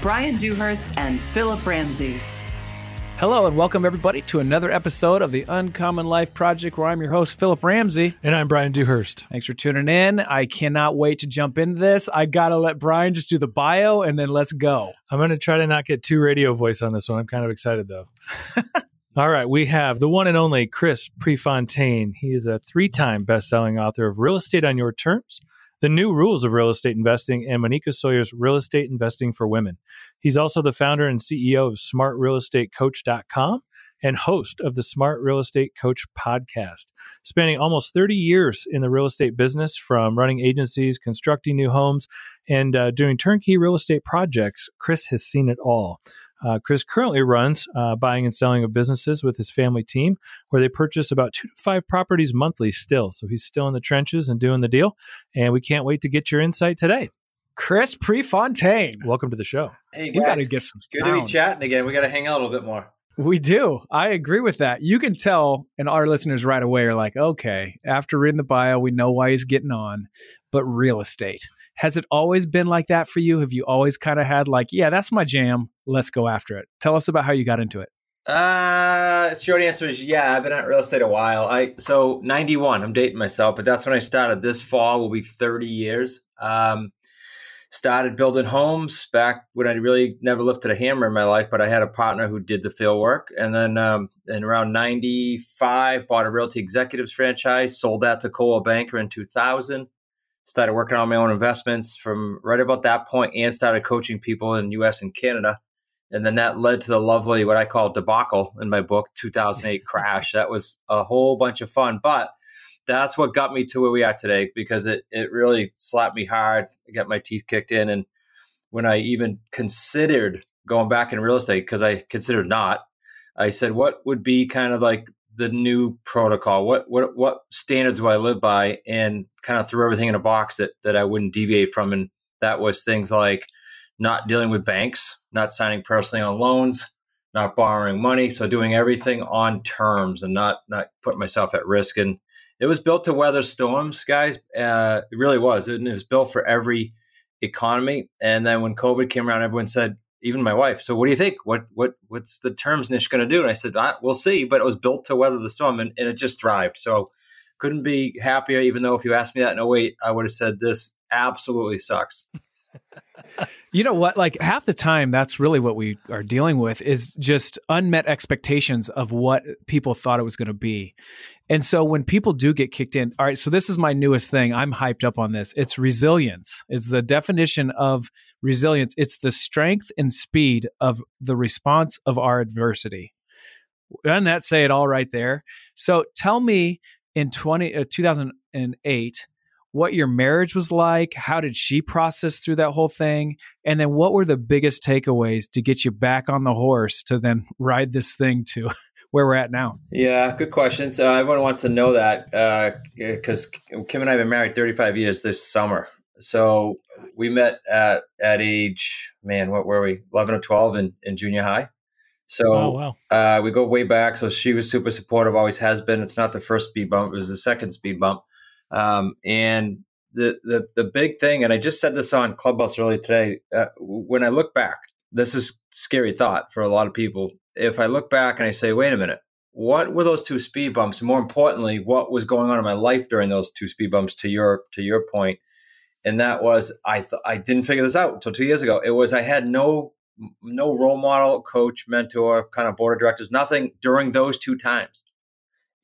Brian Dewhurst and Philip Ramsey. Hello and welcome everybody to another episode of the Uncommon Life Project where I'm your host Philip Ramsey. And I'm Brian Dewhurst. Thanks for tuning in. I cannot wait to jump into this. I got to let Brian just do the bio and then let's go. I'm going to try to not get too radio voice on this one. I'm kind of excited though. All right, we have the one and only Chris Prefontaine. He is a three-time best-selling author of Real Estate on Your Terms, the New Rules of Real Estate Investing, and Monica Sawyer's Real Estate Investing for Women. He's also the founder and CEO of SmartRealEstateCoach.com and host of the Smart Real Estate Coach podcast. Spanning almost 30 years in the real estate business, from running agencies, constructing new homes, and uh, doing turnkey real estate projects, Chris has seen it all. Uh, Chris currently runs uh, buying and selling of businesses with his family team, where they purchase about two to five properties monthly still. So he's still in the trenches and doing the deal. And we can't wait to get your insight today. Chris Prefontaine. Welcome to the show. Hey guys, we got to get some good to be chatting again. We got to hang out a little bit more. We do. I agree with that. You can tell, and our listeners right away are like, okay, after reading the bio, we know why he's getting on. But real estate, has it always been like that for you? Have you always kind of had like, yeah, that's my jam. Let's go after it. Tell us about how you got into it. Uh, short answer is yeah. I've been at real estate a while. I so ninety one. I'm dating myself, but that's when I started. This fall will be thirty years. Um, started building homes back when I really never lifted a hammer in my life, but I had a partner who did the field work. And then um, in around 95, bought a Realty Executives franchise, sold that to Coldwell Banker in 2000, started working on my own investments from right about that point and started coaching people in US and Canada. And then that led to the lovely, what I call debacle in my book, 2008 crash. That was a whole bunch of fun. But that's what got me to where we are today because it it really slapped me hard. I got my teeth kicked in, and when I even considered going back in real estate, because I considered not, I said, what would be kind of like the new protocol? What what what standards do I live by? And kind of threw everything in a box that that I wouldn't deviate from, and that was things like not dealing with banks, not signing personally on loans, not borrowing money, so doing everything on terms and not not putting myself at risk and it was built to weather storms, guys. Uh, it really was. It, it was built for every economy. And then when COVID came around, everyone said, even my wife. So what do you think? What what what's the terms niche going to do? And I said, ah, we'll see. But it was built to weather the storm, and, and it just thrived. So couldn't be happier. Even though if you asked me that in 08, I would have said this absolutely sucks. You know what? Like half the time, that's really what we are dealing with is just unmet expectations of what people thought it was going to be. And so when people do get kicked in, all right, so this is my newest thing. I'm hyped up on this. It's resilience. It's the definition of resilience. It's the strength and speed of the response of our adversity. Doesn't that say it all right there? So tell me in 20, uh, 2008, what your marriage was like. How did she process through that whole thing? And then what were the biggest takeaways to get you back on the horse to then ride this thing to where we're at now? Yeah, good question. So everyone wants to know that because uh, Kim and I have been married 35 years this summer. So we met at at age, man, what were we? 11 or 12 in, in junior high. So oh, wow. uh, we go way back. So she was super supportive, always has been. It's not the first speed bump, it was the second speed bump. Um, and the, the the big thing, and I just said this on Clubhouse earlier today. Uh, when I look back, this is scary thought for a lot of people. If I look back and I say, "Wait a minute, what were those two speed bumps?" And more importantly, what was going on in my life during those two speed bumps? To your to your point, and that was I th- I didn't figure this out until two years ago. It was I had no no role model, coach, mentor, kind of board of directors, nothing during those two times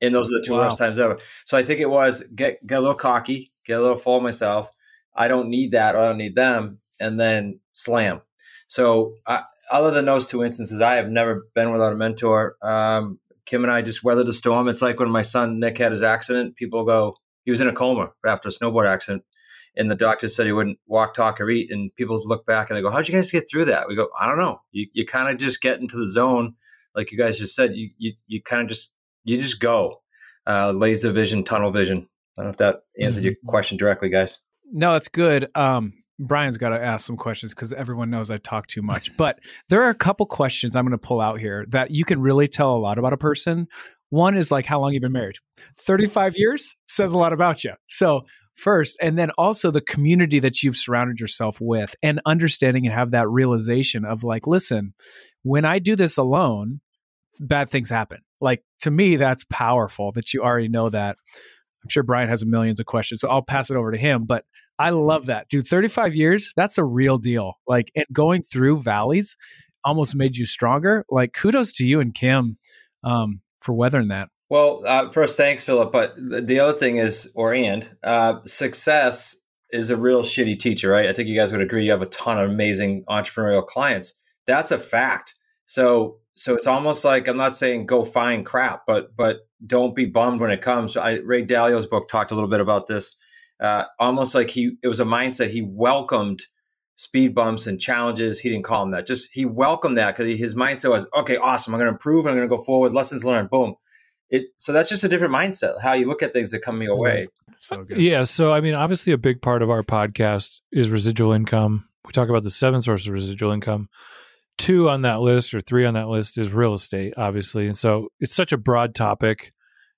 and those are the two wow. worst times ever. So I think it was get get a little cocky, get a little full of myself. I don't need that, or I don't need them, and then slam. So I, other than those two instances, I have never been without a mentor. Um, Kim and I just weathered the storm. It's like when my son Nick had his accident. People go, he was in a coma after a snowboard accident, and the doctor said he wouldn't walk, talk, or eat. And people look back and they go, "How'd you guys get through that?" We go, "I don't know. You you kind of just get into the zone, like you guys just said. You you you kind of just you just go, uh, laser vision, tunnel vision. I don't know if that answered mm-hmm. your question directly, guys. No, that's good. Um, Brian's got to ask some questions because everyone knows I talk too much. But there are a couple questions I'm going to pull out here that you can really tell a lot about a person. One is like how long you've been married. 35 years says a lot about you. So first and then also the community that you've surrounded yourself with and understanding and have that realization of like listen when i do this alone bad things happen like to me that's powerful that you already know that i'm sure brian has millions of questions so i'll pass it over to him but i love that dude 35 years that's a real deal like and going through valleys almost made you stronger like kudos to you and kim um, for weathering that well, uh, first, thanks, Philip. But the, the other thing is, or and uh, success is a real shitty teacher, right? I think you guys would agree. You have a ton of amazing entrepreneurial clients. That's a fact. So, so it's almost like I'm not saying go find crap, but but don't be bummed when it comes. I, Ray Dalio's book talked a little bit about this. Uh, almost like he, it was a mindset. He welcomed speed bumps and challenges. He didn't call them that. Just he welcomed that because his mindset was, okay, awesome. I'm going to improve. I'm going to go forward. Lessons learned. Boom it so that's just a different mindset how you look at things that come your way so yeah so i mean obviously a big part of our podcast is residual income we talk about the seven sources of residual income two on that list or three on that list is real estate obviously. And so it's such a broad topic.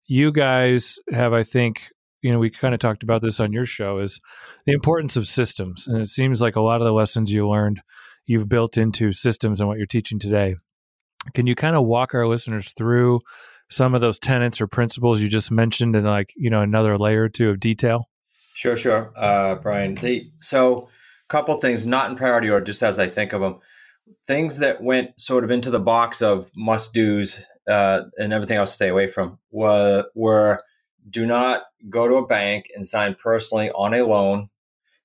You guys have i think you know we kind of talked about this on your show is the importance of systems. And it seems like a lot of the lessons you learned you've built into systems and what you're teaching today. Can you kind of walk our listeners through some of those tenets or principles you just mentioned in like you know another layer or two of detail? Sure sure. Uh, brian the so a couple things not in priority order just as i think of them things that went sort of into the box of must do's uh, and everything else stay away from were, were do not go to a bank and sign personally on a loan.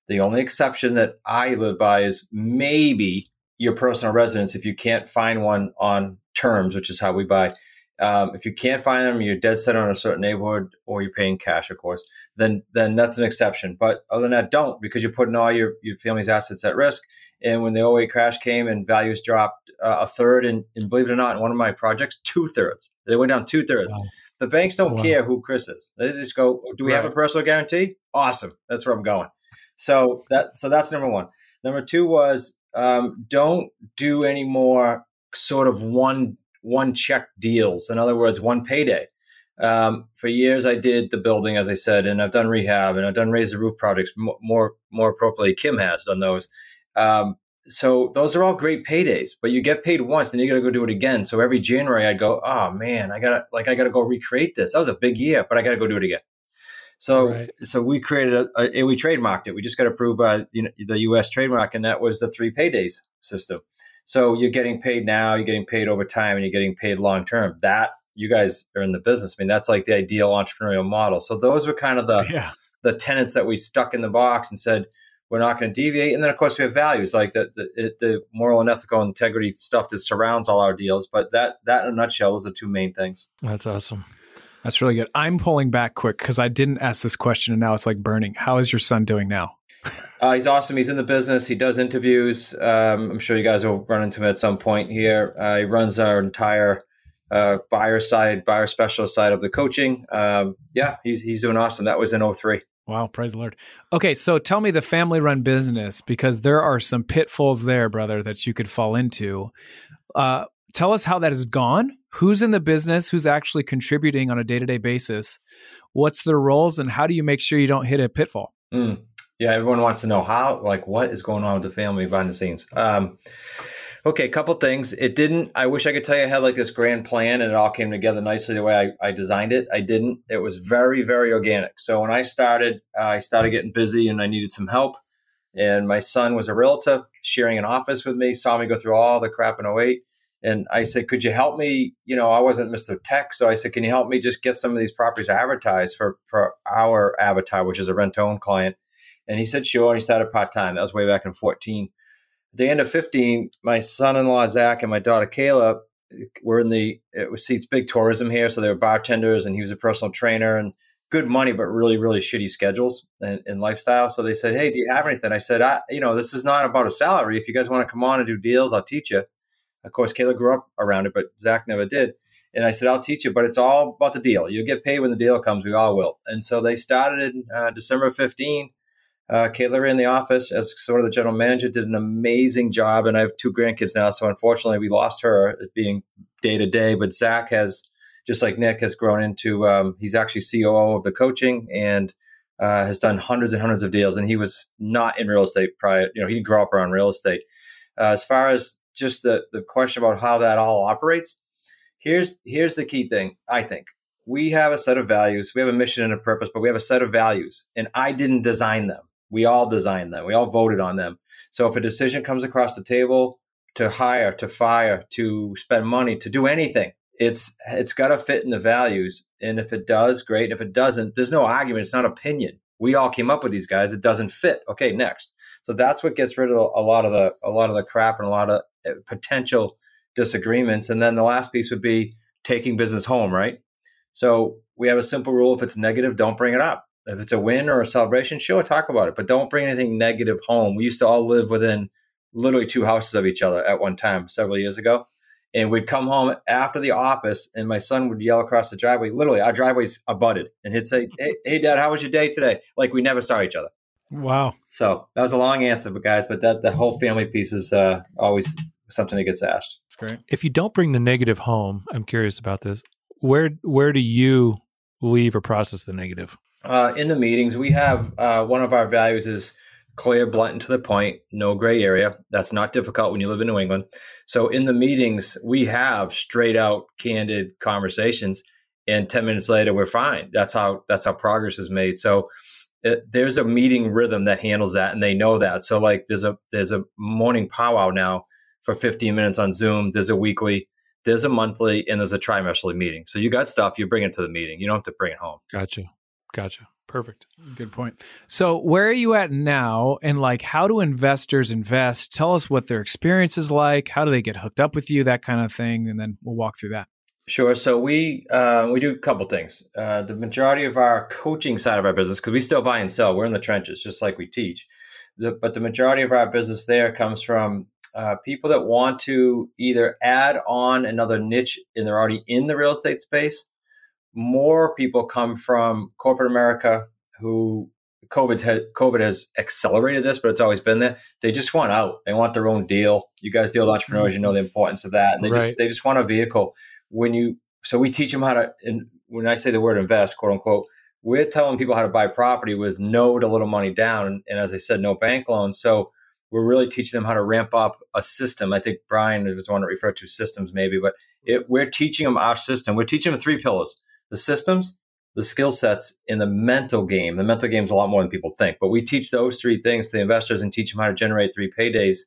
The only exception that i live by is maybe your personal residence if you can't find one on terms which is how we buy um, if you can't find them, you're dead set on a certain neighborhood, or you're paying cash, of course. Then then that's an exception. But other than that, don't because you're putting all your your family's assets at risk. And when the 08 crash came and values dropped uh, a third, and, and, believe it or not, in one of my projects, two thirds. They went down two thirds. Wow. The banks don't wow. care who Chris is. They just go, "Do we right. have a personal guarantee? Awesome, that's where I'm going." So that so that's number one. Number two was um, don't do any more sort of one one check deals. In other words, one payday. Um, for years, I did the building, as I said, and I've done rehab and I've done raise the roof projects. More more appropriately, Kim has done those. Um, so those are all great paydays, but you get paid once, and you got to go do it again. So every January, I'd go, oh man, I gotta like I gotta go recreate this. That was a big year, but I gotta go do it again. So right. so we created a, a, and we trademarked it. We just got approved by know, the U.S. trademark, and that was the three paydays system. So you're getting paid now, you're getting paid over time, and you're getting paid long term. That you guys are in the business. I mean, that's like the ideal entrepreneurial model. So those were kind of the yeah. the tenants that we stuck in the box and said we're not going to deviate. And then of course we have values like the, the the moral and ethical integrity stuff that surrounds all our deals. But that that in a nutshell is the two main things. That's awesome. That's really good. I'm pulling back quick because I didn't ask this question and now it's like burning. How is your son doing now? Uh, he's awesome. He's in the business. He does interviews. Um, I'm sure you guys will run into him at some point here. Uh, he runs our entire uh, buyer side, buyer specialist side of the coaching. Um, yeah, he's he's doing awesome. That was in 03. Wow, praise the Lord. Okay, so tell me the family run business because there are some pitfalls there, brother, that you could fall into. Uh, tell us how that has gone. Who's in the business? Who's actually contributing on a day to day basis? What's their roles, and how do you make sure you don't hit a pitfall? Mm. Yeah, everyone wants to know how, like, what is going on with the family behind the scenes. Um, okay, a couple things. It didn't. I wish I could tell you I had like this grand plan and it all came together nicely the way I, I designed it. I didn't. It was very, very organic. So when I started, uh, I started getting busy and I needed some help. And my son was a realtor sharing an office with me, saw me go through all the crap in 08. And I said, Could you help me? You know, I wasn't Mr. Tech. So I said, Can you help me just get some of these properties advertised for, for our avatar, which is a rent own client? And he said, sure. And he started part time. That was way back in 14. At the end of 15, my son in law, Zach, and my daughter, Kayla, were in the, it was Seats Big Tourism here. So they were bartenders and he was a personal trainer and good money, but really, really shitty schedules and, and, lifestyle. So they said, Hey, do you have anything? I said, I, you know, this is not about a salary. If you guys want to come on and do deals, I'll teach you. Of course, Kayla grew up around it, but Zach never did. And I said, I'll teach you, but it's all about the deal. You'll get paid when the deal comes. We all will. And so they started in uh, December 15. Uh, Kayla ran the office as sort of the general manager, did an amazing job. And I have two grandkids now. So unfortunately, we lost her being day to day. But Zach has, just like Nick, has grown into, um, he's actually COO of the coaching and uh, has done hundreds and hundreds of deals. And he was not in real estate prior, you know, he didn't grow up around real estate. Uh, as far as just the, the question about how that all operates, here's here's the key thing i think. We have a set of values. We have a mission and a purpose but we have a set of values and i didn't design them. We all designed them. We all voted on them. So if a decision comes across the table to hire to fire to spend money to do anything it's it's got to fit in the values and if it does great. If it doesn't there's no argument it's not opinion. We all came up with these guys. It doesn't fit. Okay next. So that's what gets rid of a lot of the a lot of the crap and a lot of potential disagreements. And then the last piece would be taking business home, right? So we have a simple rule if it's negative, don't bring it up. If it's a win or a celebration, sure, talk about it, but don't bring anything negative home. We used to all live within literally two houses of each other at one time several years ago. And we'd come home after the office, and my son would yell across the driveway. Literally, our driveway's abutted, and he'd say, "Hey, hey, Dad, how was your day today?" Like we never saw each other. Wow. So that was a long answer, but guys, but that the whole family piece is uh, always something that gets asked. That's great. If you don't bring the negative home, I'm curious about this. Where where do you leave or process the negative? Uh, in the meetings, we have uh, one of our values is clear, blunt, and to the point, no gray area. That's not difficult when you live in New England. So in the meetings, we have straight out, candid conversations, and ten minutes later, we're fine. That's how that's how progress is made. So it, uh, there's a meeting rhythm that handles that, and they know that. So like there's a there's a morning powwow now for 15 minutes on Zoom. There's a weekly, there's a monthly, and there's a trimesterly meeting. So you got stuff, you bring it to the meeting. You don't have to bring it home. Gotcha. Gotcha. Perfect. Good point. So, where are you at now? And like, how do investors invest? Tell us what their experience is like. How do they get hooked up with you? That kind of thing. And then we'll walk through that. Sure. So we uh, we do a couple things. Uh, the majority of our coaching side of our business, because we still buy and sell, we're in the trenches, just like we teach. The, but the majority of our business there comes from uh, people that want to either add on another niche and they're already in the real estate space. More people come from corporate America who COVID has, COVID has accelerated this, but it's always been there. They just want out. They want their own deal. You guys deal with entrepreneurs, you know the importance of that, and they right. just they just want a vehicle. When you so we teach them how to. And when I say the word invest, quote unquote, we're telling people how to buy property with no to little money down, and, and as I said, no bank loans. So we're really teaching them how to ramp up a system. I think Brian was one to refer to systems maybe, but it, we're teaching them our system. We're teaching them three pillars: the systems, the skill sets, and the mental game. The mental game is a lot more than people think, but we teach those three things to the investors and teach them how to generate three paydays.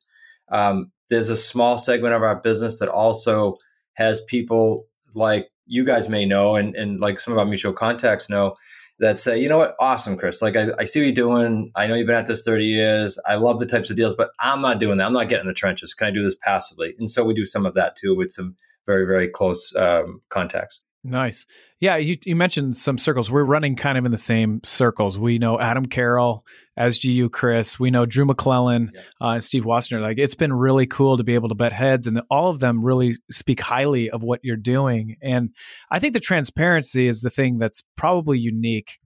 Um, there's a small segment of our business that also has people like you guys may know, and, and like some of our mutual contacts know, that say, you know what, awesome, Chris. Like I, I, see what you're doing. I know you've been at this 30 years. I love the types of deals, but I'm not doing that. I'm not getting in the trenches. Can I do this passively? And so we do some of that too with some very, very close um, contacts. Nice. Yeah, you, you mentioned some circles. We're running kind of in the same circles. We know Adam Carroll, SGU Chris. We know Drew McClellan yeah. uh, and Steve Woessner. Like it's been really cool to be able to bet heads, and all of them really speak highly of what you're doing. And I think the transparency is the thing that's probably unique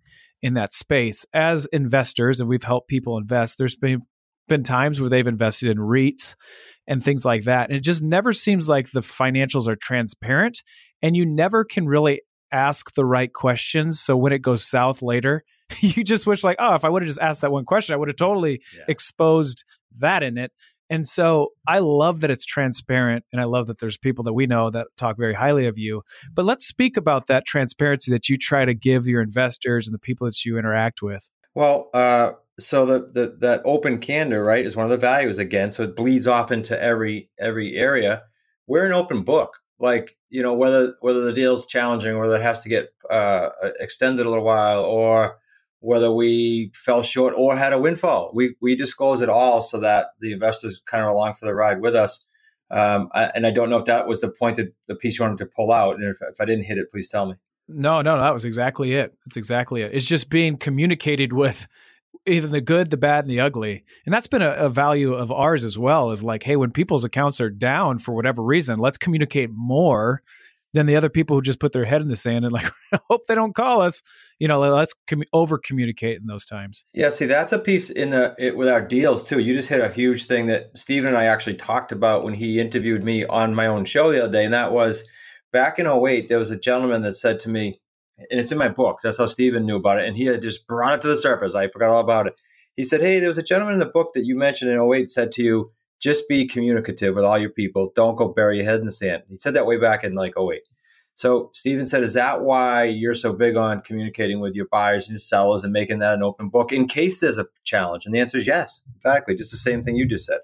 in that space. As investors, and we've helped people invest. There's been been times where they've invested in REITs and things like that. And it just never seems like the financials are transparent and you never can really ask the right questions. So when it goes south later, you just wish like, oh, if I would have just asked that one question, I would have totally yeah. exposed that in it. And so I love that it's transparent and I love that there's people that we know that talk very highly of you. But let's speak about that transparency that you try to give your investors and the people that you interact with. Well, uh, so the, the that open candor, right, is one of the values again. So it bleeds off into every every area. We're an open book like you know whether whether the deal's challenging whether it has to get uh, extended a little while or whether we fell short or had a windfall we we disclose it all so that the investors kind of along for the ride with us um, I, and I don't know if that was the point of the piece you wanted to pull out and if, if I didn't hit it please tell me No, no, that was exactly it. That's exactly it. It's just being communicated with either the good, the bad, and the ugly. And that's been a, a, value of ours as well is like, hey, when people's accounts are down for whatever reason, let's communicate more than the other people who just put their head in the sand and like hope they don't call us. You know, let's com- over communicate in those times. Yeah, see, that's a piece in the it, with our deals too. You just hit a huge thing that Stephen and I actually talked about when he interviewed me on my own show the other day, and that was back in 08, there was a gentleman that said to me, and it's in my book. That's how Stephen knew about it. And he had just brought it to the surface. I forgot all about it. He said, Hey, there was a gentleman in the book that you mentioned in 08 said to you, just be communicative with all your people. Don't go bury your head in the sand. He said that way back in like 08. So Stephen said, Is that why you're so big on communicating with your buyers and your sellers and making that an open book in case there's a challenge? And the answer is yes. Exactly. Just the same thing you just said.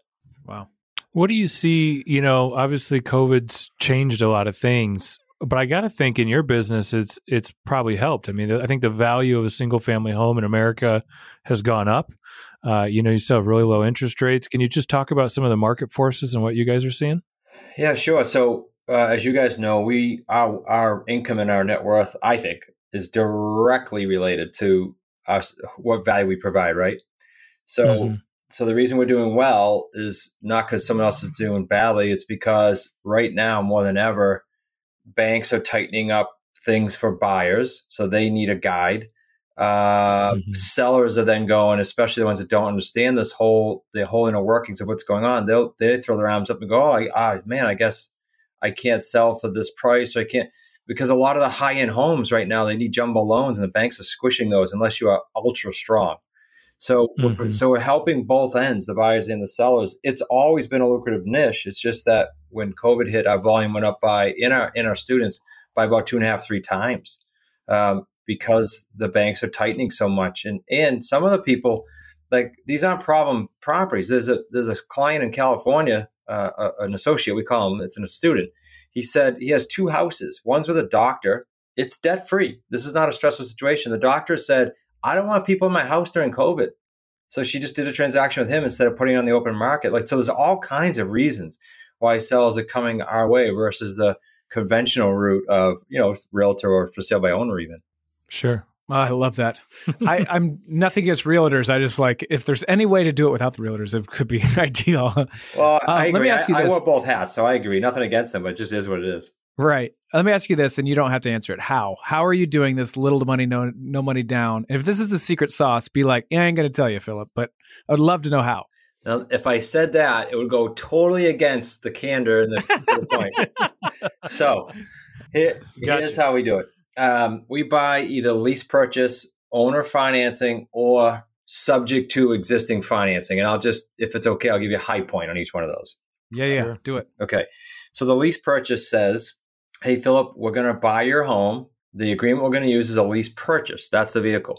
Wow. What do you see? You know, obviously COVID's changed a lot of things but I got to think in your business, it's it's probably helped. I mean, I think the value of a single family home in America has gone up. Uh, you know, you still have really low interest rates. Can you just talk about some of the market forces and what you guys are seeing? Yeah, sure. So, uh, as you guys know, we our our income and our net worth, I think, is directly related to us what value we provide. Right. So. Mm-hmm. So the reason we're doing well is not because someone else is doing badly. It's because right now, more than ever, banks are tightening up things for buyers, so they need a guide. Uh, mm-hmm. Sellers are then going, especially the ones that don't understand this whole the whole inner workings of what's going on. They'll they throw their arms up and go, "Oh, I, ah, man, I guess I can't sell for this price. Or I can't." Because a lot of the high end homes right now, they need jumbo loans, and the banks are squishing those unless you are ultra strong. So, mm-hmm. we're, so we're helping both ends, the buyers and the sellers. It's always been a lucrative niche. It's just that when COVID hit, our volume went up by in our in our students by about two and a half, three times, um, because the banks are tightening so much, and and some of the people like these aren't problem properties. There's a there's a client in California, uh, an associate we call him. It's an, a student. He said he has two houses. One's with a doctor. It's debt free. This is not a stressful situation. The doctor said I don't want people in my house during COVID. So she just did a transaction with him instead of putting it on the open market. Like, so there's all kinds of reasons why sales are coming our way versus the conventional route of, you know, realtor or for sale by owner even. Sure. Oh, I love that. I, am nothing against realtors. I just like if there's any way to do it without the realtors, it could be ideal. Well, uh, I agree. Let me ask you I, this. I wear both hats, so I agree. Nothing against them, but it just is what it is. Right. Let me ask you this, and you don't have to answer it. How? How are you doing this little money, no no money down? And if this is the secret sauce, be like, yeah, I ain't gonna tell you, Philip, but I'd love to know how. Now, if I said that, it would go totally against the candor and the, the point. so here, gotcha. here's how we do it. Um, we buy either lease purchase, owner financing, or subject to existing financing. And I'll just, if it's okay, I'll give you a high point on each one of those. Yeah, yeah, sure. do it. Okay. So the lease purchase says hey, Philip, we're going to buy your home. The agreement we're going to use is a lease purchase. That's the vehicle.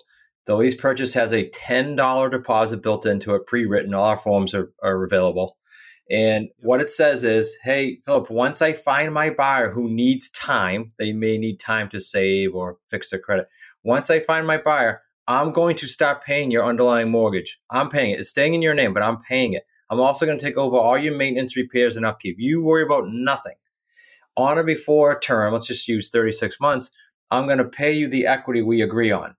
The lease purchase has a $10 deposit built into it, pre written. All our forms are, are available. And what it says is, hey, Philip, once I find my buyer who needs time, they may need time to save or fix their credit. Once I find my buyer, I'm going to start paying your underlying mortgage. I'm paying it. It's staying in your name, but I'm paying it. I'm also going to take over all your maintenance, repairs, and upkeep. You worry about nothing on or before term, let's just use 36 months, I'm going to pay you the equity we agree on.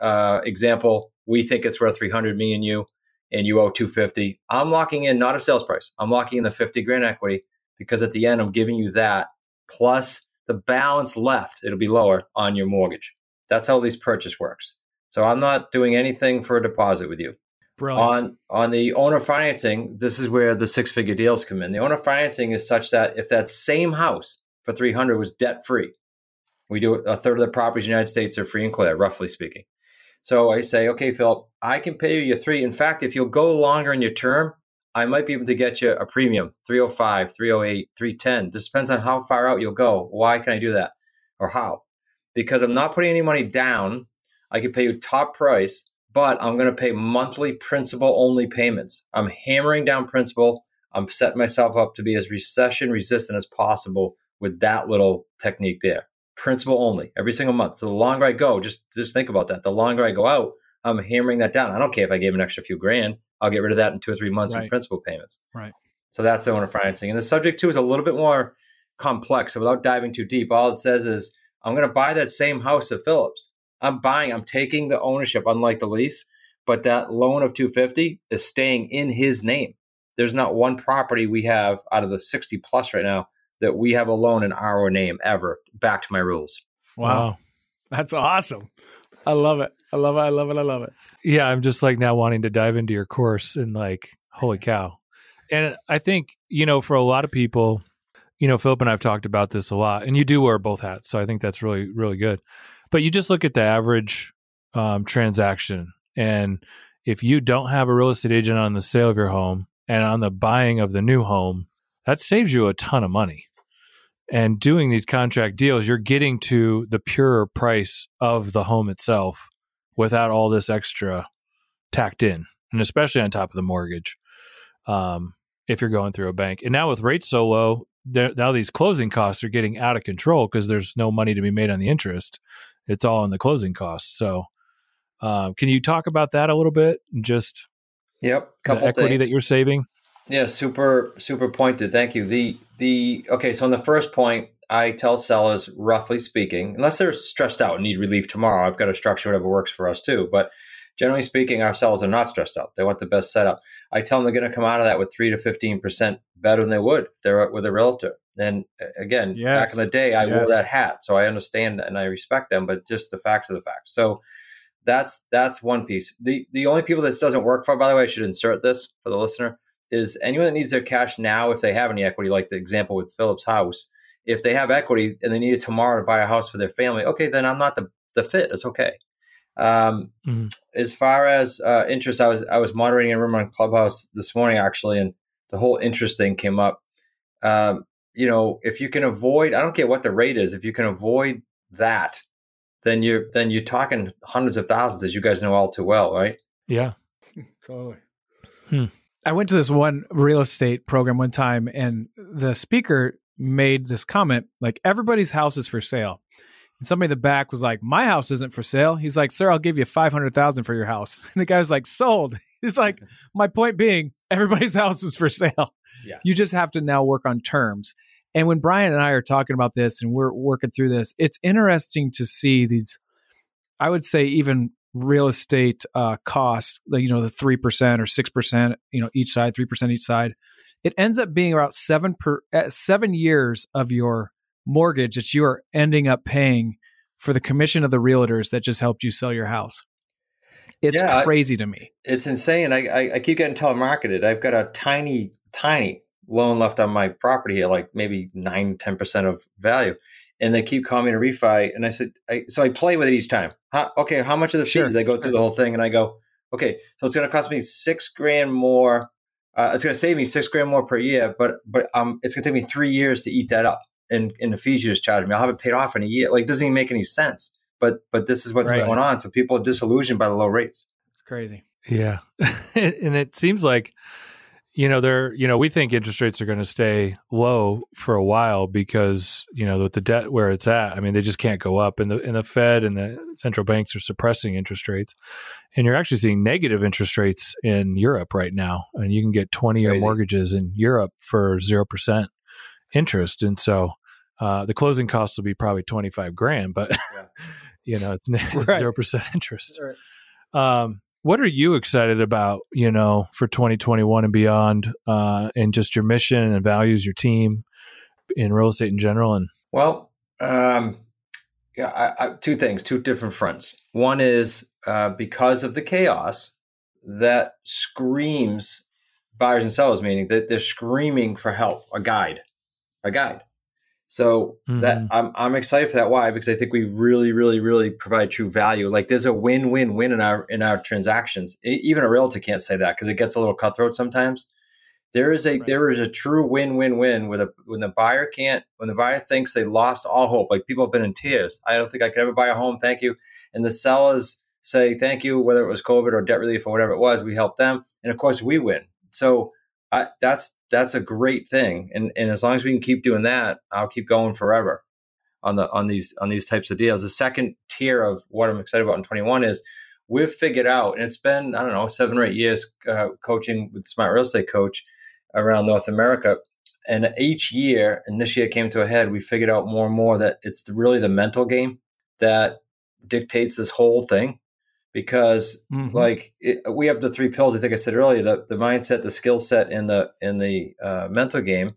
Uh, example, we think it's worth 300 me and you, and you owe 250. I'm locking in not a sales price. I'm locking in the 50 grand equity because at the end, I'm giving you that plus the balance left. It'll be lower on your mortgage. That's how lease purchase works. So I'm not doing anything for a deposit with you. Brilliant. On on the owner financing, this is where the six figure deals come in. The owner financing is such that if that same house for 300 was debt free. We do a third of the properties in the United States are free and clear, roughly speaking. So I say, okay, Phil, I can pay you three. In fact, if you'll go longer in your term, I might be able to get you a premium 305, 308, 310. This depends on how far out you'll go. Why can I do that? Or how? Because I'm not putting any money down. I can pay you top price, but I'm going to pay monthly principal only payments. I'm hammering down principal. I'm setting myself up to be as recession resistant as possible with that little technique there. Principal only every single month. So the longer I go, just just think about that. The longer I go out, I'm hammering that down. I don't care if I gave an extra few grand. I'll get rid of that in two or three months right. with principal payments. Right. So that's the owner financing. And the subject to is a little bit more complex. So without diving too deep, all it says is I'm going to buy that same house of Philip's. I'm buying, I'm taking the ownership, unlike the lease, but that loan of 250 is staying in his name. There's not one property we have out of the 60 plus right now that we have a loan in our name ever. Back to my rules. Wow. wow. That's awesome. I love it. I love it. I love it. I love it. Yeah, I'm just like now wanting to dive into your course and like, holy cow. And I think, you know, for a lot of people, you know, Philip and I've talked about this a lot, and you do wear both hats. So I think that's really, really good. But you just look at the average um, transaction. And if you don't have a real estate agent on the sale of your home and on the buying of the new home, that saves you a ton of money. And doing these contract deals, you're getting to the pure price of the home itself without all this extra tacked in, and especially on top of the mortgage. Um, if you're going through a bank, and now with rates so low, now these closing costs are getting out of control because there's no money to be made on the interest. It's all on the closing costs. So, uh, can you talk about that a little bit? And just yep, couple the equity things. that you're saving. Yeah, super super pointed. Thank you. The the okay. So on the first point, I tell sellers, roughly speaking, unless they're stressed out and need relief tomorrow, I've got to structure whatever works for us too. But generally speaking, our sellers are not stressed out. They want the best setup. I tell them they're going to come out of that with three to fifteen percent better than they would if they're with a realtor. And uh, again, yes. back in the day, I yes. wore that hat, so I understand and I respect them. But just the facts are the facts. So that's that's one piece. The the only people this doesn't work for, by the way, I should insert this for the listener, is anyone that needs their cash now, if they have any equity, like the example with Philip's House. If they have equity and they need it tomorrow to buy a house for their family, okay, then I'm not the the fit. It's okay. Um, mm-hmm. As far as uh, interest, I was I was moderating a room on Clubhouse this morning actually, and the whole interest thing came up. Um, you know, if you can avoid, I don't care what the rate is, if you can avoid that, then you're then you're talking hundreds of thousands, as you guys know all too well, right? Yeah, totally. Hmm. I went to this one real estate program one time, and the speaker made this comment like everybody's house is for sale and somebody in the back was like, "My house isn't for sale." He's like, "Sir, I'll give you five hundred thousand for your house." And the guy was like, "Sold." He's like, "My point being, everybody's house is for sale. Yeah. You just have to now work on terms." And when Brian and I are talking about this and we're working through this, it's interesting to see these. I would say even real estate uh, costs, like you know the three percent or six percent, you know each side, three percent each side. It ends up being about seven per uh, seven years of your mortgage that you are ending up paying for the commission of the realtors that just helped you sell your house. It's yeah, crazy to me. It's insane. I, I, I keep getting telemarketed. I've got a tiny, tiny loan left on my property here, like maybe nine, 10% of value. And they keep calling me to refi. And I said, I, so I play with it each time. How, okay, how much of the sure. fees? I go through the whole thing and I go, okay, so it's going to cost me six grand more. Uh, it's going to save me six grand more per year, but but um, it's going to take me three years to eat that up in, in the fees you just charged me. I'll have it paid off in a year. Like, doesn't even make any sense. But but this is what's right. going on. So people are disillusioned by the low rates. It's crazy. Yeah, and it seems like you know they're you know we think interest rates are going to stay low for a while because you know with the debt where it's at i mean they just can't go up and the and the fed and the central banks are suppressing interest rates and you're actually seeing negative interest rates in europe right now and you can get 20 year mortgages in europe for 0% interest and so uh, the closing costs will be probably 25 grand, but yeah. you know, it's zero right. percent interest. Right. Um, what are you excited about, you know, for 2021 and beyond, uh, and just your mission and values, your team in real estate in general? And well, um, yeah, I, I, two things, two different fronts. One is uh, because of the chaos that screams buyers and sellers, meaning that they're screaming for help, a guide, a guide. So mm-hmm. that I'm I'm excited for that. Why? Because I think we really, really, really provide true value. Like there's a win-win-win in our in our transactions. even a realtor can't say that because it gets a little cutthroat sometimes. There is a right. there is a true win-win-win with a when the buyer can't when the buyer thinks they lost all hope. Like people have been in tears. I don't think I could ever buy a home. Thank you. And the sellers say thank you, whether it was COVID or debt relief or whatever it was. We help them, and of course we win. So I, that's that's a great thing, and and as long as we can keep doing that, I'll keep going forever on the on these on these types of deals. The second tier of what I'm excited about in 21 is we've figured out, and it's been I don't know seven or eight years uh, coaching with Smart Real Estate Coach around North America. and each year, and this year came to a head, we figured out more and more that it's really the mental game that dictates this whole thing. Because Mhm. like it, we have the three pillars. I think I said earlier the the mindset, the skill set, and the in the uh, mental game.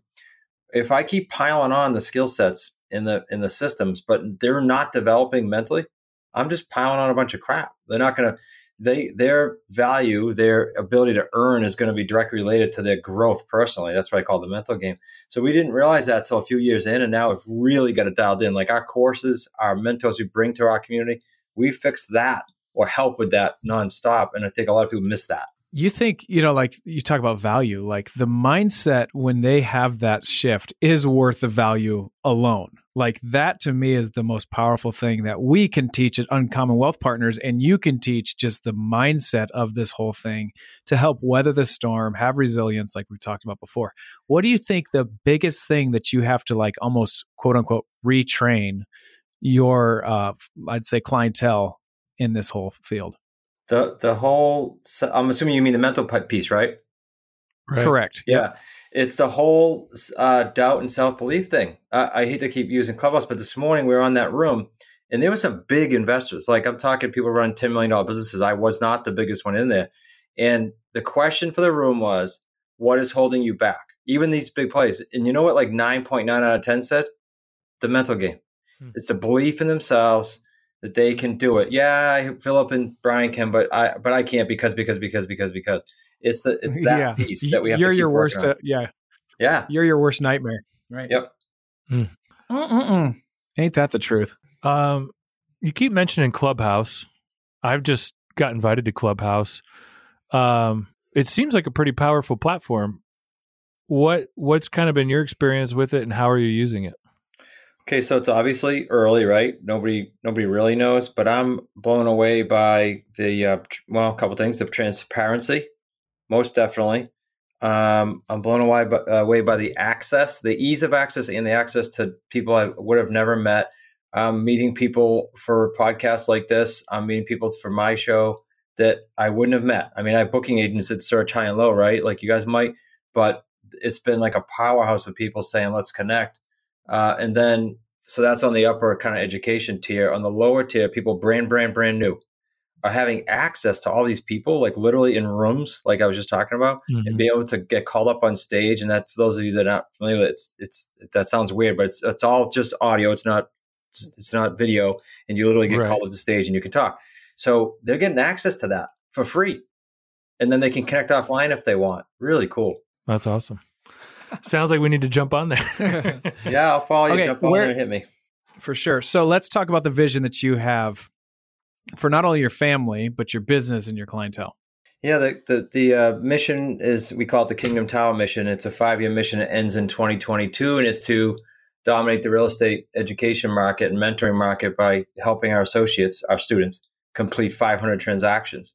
If I keep piling on the skill sets in the in the systems, but they're not developing mentally, I'm just piling on a bunch of crap. They're not going to they their value, their ability to earn is going to be directly related to their growth personally. That's what I call the mental game. So we didn't realize that till a few years in, and now we've really got it dialed in. Like our courses, our mentors we bring to our community, we fix that or help with that nonstop. And I think a lot of people miss that. you think you know like you talk about value like the mindset when they have that shift is worth the value alone like that to me is the most powerful thing that we can teach at uncommon wealth partners and you can teach just the mindset of this whole thing to help weather the storm have resilience like we talked about before what do you think the biggest thing that you have to like almost quote unquote retrain your uh i'd say clientele in this whole field The the whole I'm assuming you mean the mental pi- piece, right? Right. correct Yeah, it's the whole uh, doubt and self belief thing. I, I hate to keep using Clubhouse, but this morning we were on that room, and there were some big investors. Like I'm talking people run ten million dollar businesses. I was not the biggest one in there, and the question for the room was, "What is holding you back?" Even these big plays, and you know what? Like nine point nine out of ten said, the mental game. Hmm. It's the belief in themselves that they can do it. Yeah, Philip and Brian can, but I but I can't because because because because because. It's the it's that Yeah. piece that we have you're to keep your worst on. uh, yeah Yeah. you're your worst nightmare right Yep. Mm-mm-mm. ain't that the truth Um, you keep mentioning Clubhouse. I've just got invited to Clubhouse. Um, it seems like a pretty powerful platform. What what's kind of been your experience with it, and how are you using it? Okay, so it's obviously early, right? Nobody nobody really knows, but I'm blown away by the uh, well, a couple things: the transparency, most definitely. Um, I'm blown away by, uh, away by the access, the ease of access, and the access to people I would have never met. I'm meeting people for podcasts like this. I'm meeting people for my show that I wouldn't have met. I mean, I have booking agents that search high and low, right? Like you guys might, but it's been like a powerhouse of people saying, "Let's connect." Uh, and then, so that's on the upper kind of education tier. On the lower tier, people brand, brand, brand new are having access to all these people, like literally in rooms, like I was just talking about, and be able to get called up on stage. And that, for those of you that are not familiar with it, it's, it's, that sounds weird, but it's, it's all just audio. It's not, it's, it's not video. And you literally get Right. called up to stage and you can talk. So they're getting access to that for free. And then they can connect offline if they want. Really cool. That's awesome. Sounds like we need to jump on there. Yeah, I'll follow you. Okay, Jump on where- there and hit me. for sure so let's talk about the vision that you have for not only your family but your business and your clientele Yeah, the the, the uh, mission is we call it the Kingdom Tower mission. It's a five year mission. It ends in 2022, and it's to dominate the real estate education market and mentoring market by helping our associates, our students, complete 500 transactions.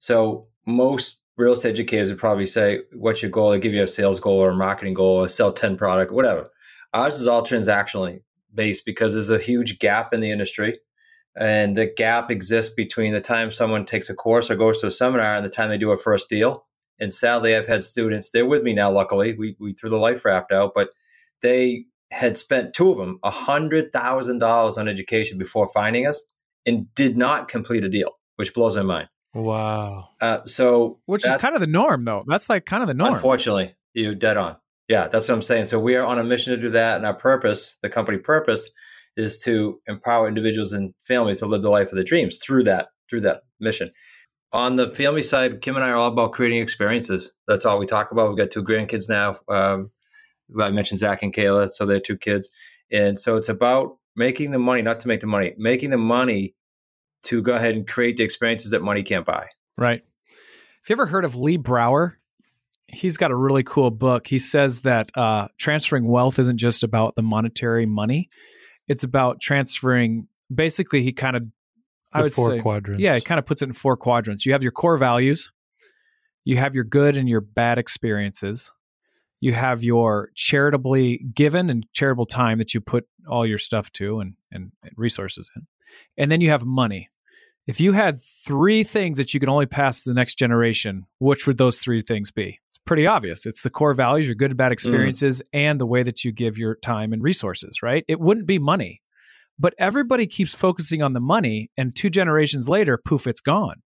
So most real estate educators would probably say, "What's your goal?" They give you a sales goal or a marketing goal, or sell 10 product, whatever. Ours is all transactionally based because there's a huge gap in the industry and the gap exists between the time someone takes a course or goes to a seminar and the time they do a first deal. And sadly, I've had students, they're with me now, luckily. We, we threw the life raft out, but they had spent two of them $100,000 on education before finding us and did not complete a deal, which blows my mind. Wow. Uh, so, which is kind of the norm though that's like kind of the norm Unfortunately, you're dead on. Yeah, that's what I'm saying. So we are on a mission to do that, and our purpose, the company purpose, is to empower individuals and families to live the life of their dreams through that through that mission. On the family side, Kim and I are all about creating experiences. That's all we talk about. We've got two grandkids now. Um, I mentioned Zach and Kayla, so they're two kids, and so it's about making the money, not to make the money, making the money to go ahead and create the experiences that money can't buy. right have you ever heard of lee brower he's got a really cool book he says that uh, transferring wealth isn't just about the monetary money it's about transferring basically he kind of i The would four say quadrants. Yeah, it kind of puts it in four quadrants. You have your core values, you have your good and your bad experiences, you have your charitably given and charitable time that you put all your stuff to and, and, and resources in. And then you have money. If you had three things that you could only pass to the next generation, which would those three things be? It's pretty obvious. It's the core values, your good and Mm. bad experiences, and the way that you give your time and resources, right? It wouldn't be money. But everybody keeps focusing on the money, and two generations later, poof, it's gone.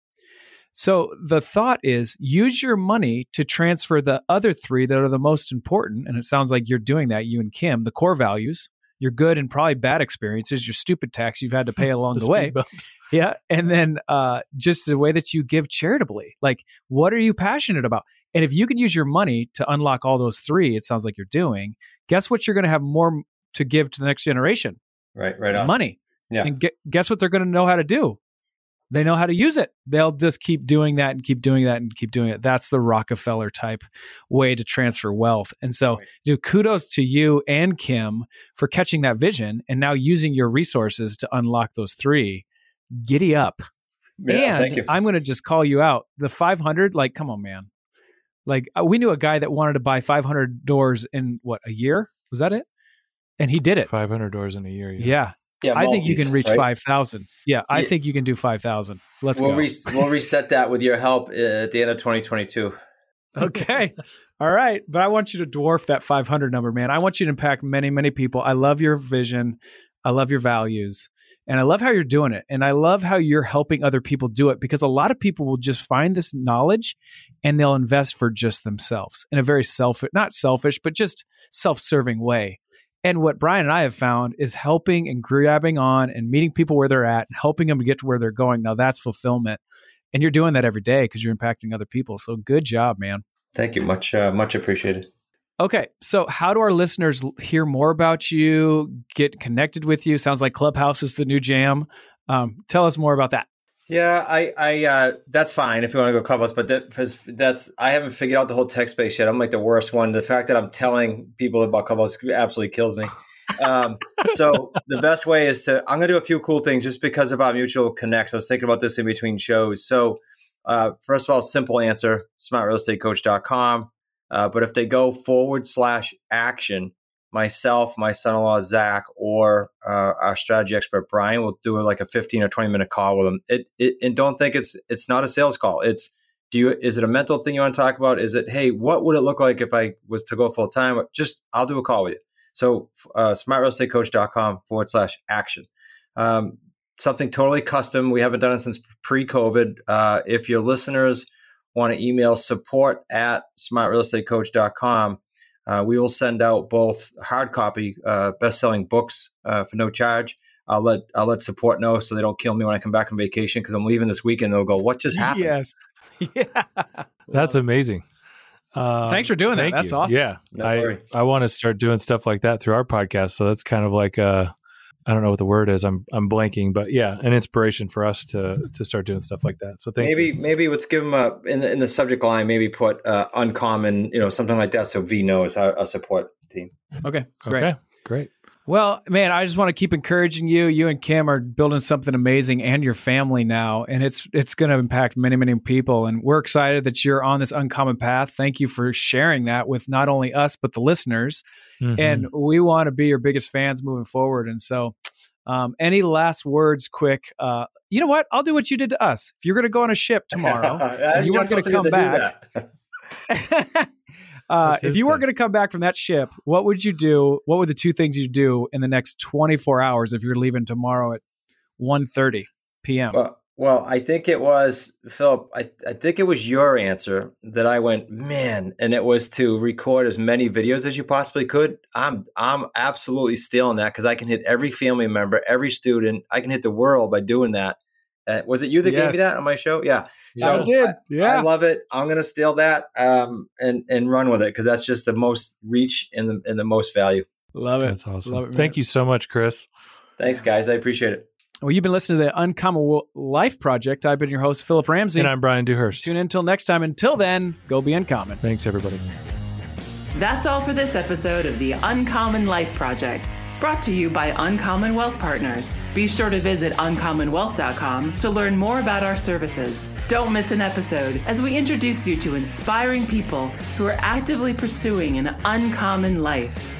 So the thought is use your money to transfer the other three that are the most important. And it sounds like you're doing that, you and Kim, the core values, your good and probably bad experiences, your stupid tax you've had to pay along the, speed way. bumps. Yeah. And then uh, just the way that you give charitably. Like, what are you passionate about? And if you can use your money to unlock all those three, it sounds like you're doing, guess what? You're going to have more to give to the next generation Right, right on. money. Yeah. And gu- guess what they're going to know how to do? They know how to use it. They'll just keep doing that and keep doing that and keep doing it. That's the Rockefeller type way to transfer wealth. And so, Right. dude, kudos to you and Kim for catching that vision and now using your resources to unlock those three. Giddy up. Yeah, thank and you. I'm going to just call you out. The 500, like, come on, man. Like, uh, we knew a guy that wanted to buy 500 doors in what, a year? Was that it? And he did it. 500 doors in a year. Yeah. yeah, I think you can reach right? 5,000. Yeah. I Yeah. think you can do 5,000. Let's We'll, go. re- we'll reset that with your help uh, at the end of 2022. okay. All right. But I want you to dwarf that 500 number, man. I want you to impact many, many people. I love your vision. I love your values. And I love how you're doing it. And I love how you're helping other people do it because a lot of people will just find this knowledge and they'll invest for just themselves in a very selfish, not selfish, but just self serving way. And what Brian and I have found is helping and grabbing on and meeting people where they're at and helping them to get to where they're going. Now that's fulfillment. And you're doing that every day because you're impacting other people. So good job, man. Thank you. Much, uh, much appreciated. Okay, so how do our listeners hear more about you, get connected with you? Sounds like Clubhouse is the new jam. Um, tell us more about that. Yeah, I, I, uh, that's fine if you want to go clubhouse, but that, that's, I haven't figured out the whole tech space yet. I'm like the worst one. The fact that I'm telling people about clubhouse absolutely kills me. Um, so the best way is to, I'm going to do a few cool things just because of our mutual connects. I was thinking about this in between shows. So, uh, first of all, simple answer, smartrealestatecoach.com. Uh, but if they go forward slash action, myself, my son-in-law Zach, or uh, our strategy expert Brian will do like a 15 or 20 minute call with them. It, it and don't think it's it's not a sales call. It's do you is it a mental thing you want to talk about? Is it hey, what would it look like if I was to go full time? Just I'll do a call with you. So uh, smartrealestatecoach.com forward slash action. Um, something totally custom. We haven't done it since pre-COVID. Uh, if your listeners want to email support at smartrealestatecoach.com, uh, we will send out both hard copy uh, best-selling books uh, for no charge. I'll let I'll let support know so they don't kill me when I come back from vacation because I'm leaving this weekend. They'll go, "What just happened?" Yes. Yeah. That's amazing. Um, Thanks for doing that. That's you. awesome. Yeah, No I worry. I want to start doing stuff like that through our podcast. So that's kind of like uh, I don't know what the word is. I'm I'm blanking, but yeah, an inspiration for us to to start doing stuff like that. So thank maybe you. maybe let's give them a in the in the subject line. Maybe put uh, uncommon, you know, something like that, so V knows our, our support team. Okay. Great. Okay, great. Well, man, I just want to keep encouraging you. You and Kim are building something amazing, and your family now, and it's it's going to impact many, many people. And we're excited that you're on this uncommon path. Thank you for sharing that with not only us but the listeners. Mhm. And we want to be your biggest fans moving forward. And so, um, any last words, quick? Uh, you know what? I'll do what you did to us. If you're going to go on a ship tomorrow, and you weren't gonna come back. uh, if you weren't going to come back from that ship, what would you do? What were the two things you'd do in the next 24 hours if you're leaving tomorrow at 1.30 p.m.? Well, well, I think it was Philip. I, I think it was your answer that I went, man, and it was to record as many videos as you possibly could. I'm I'm absolutely stealing that because I can hit every family member, every student. I can hit the world by doing that. Uh, was it you that gave me that on my show? Yeah. I So did. I yeah. love it. I'm gonna steal that um, and and run with it because that's just the most reach and the and the most value. love it. That's awesome. Love it. Thank you so much, Chris. Thanks, guys. I appreciate it. Well, you've been listening to the Uncommon Life Project. I've been your host, Philip Ramsey. And I'm Brian Dewhurst. Tune in until next time. Until then, go be uncommon. Thanks, everybody. That's all for this episode of the Uncommon Life Project, brought to you by Uncommon Wealth Partners. Be sure to visit uncommonwealth.com to learn more about our services. Don't miss an episode as we introduce you to inspiring people who are actively pursuing an uncommon life.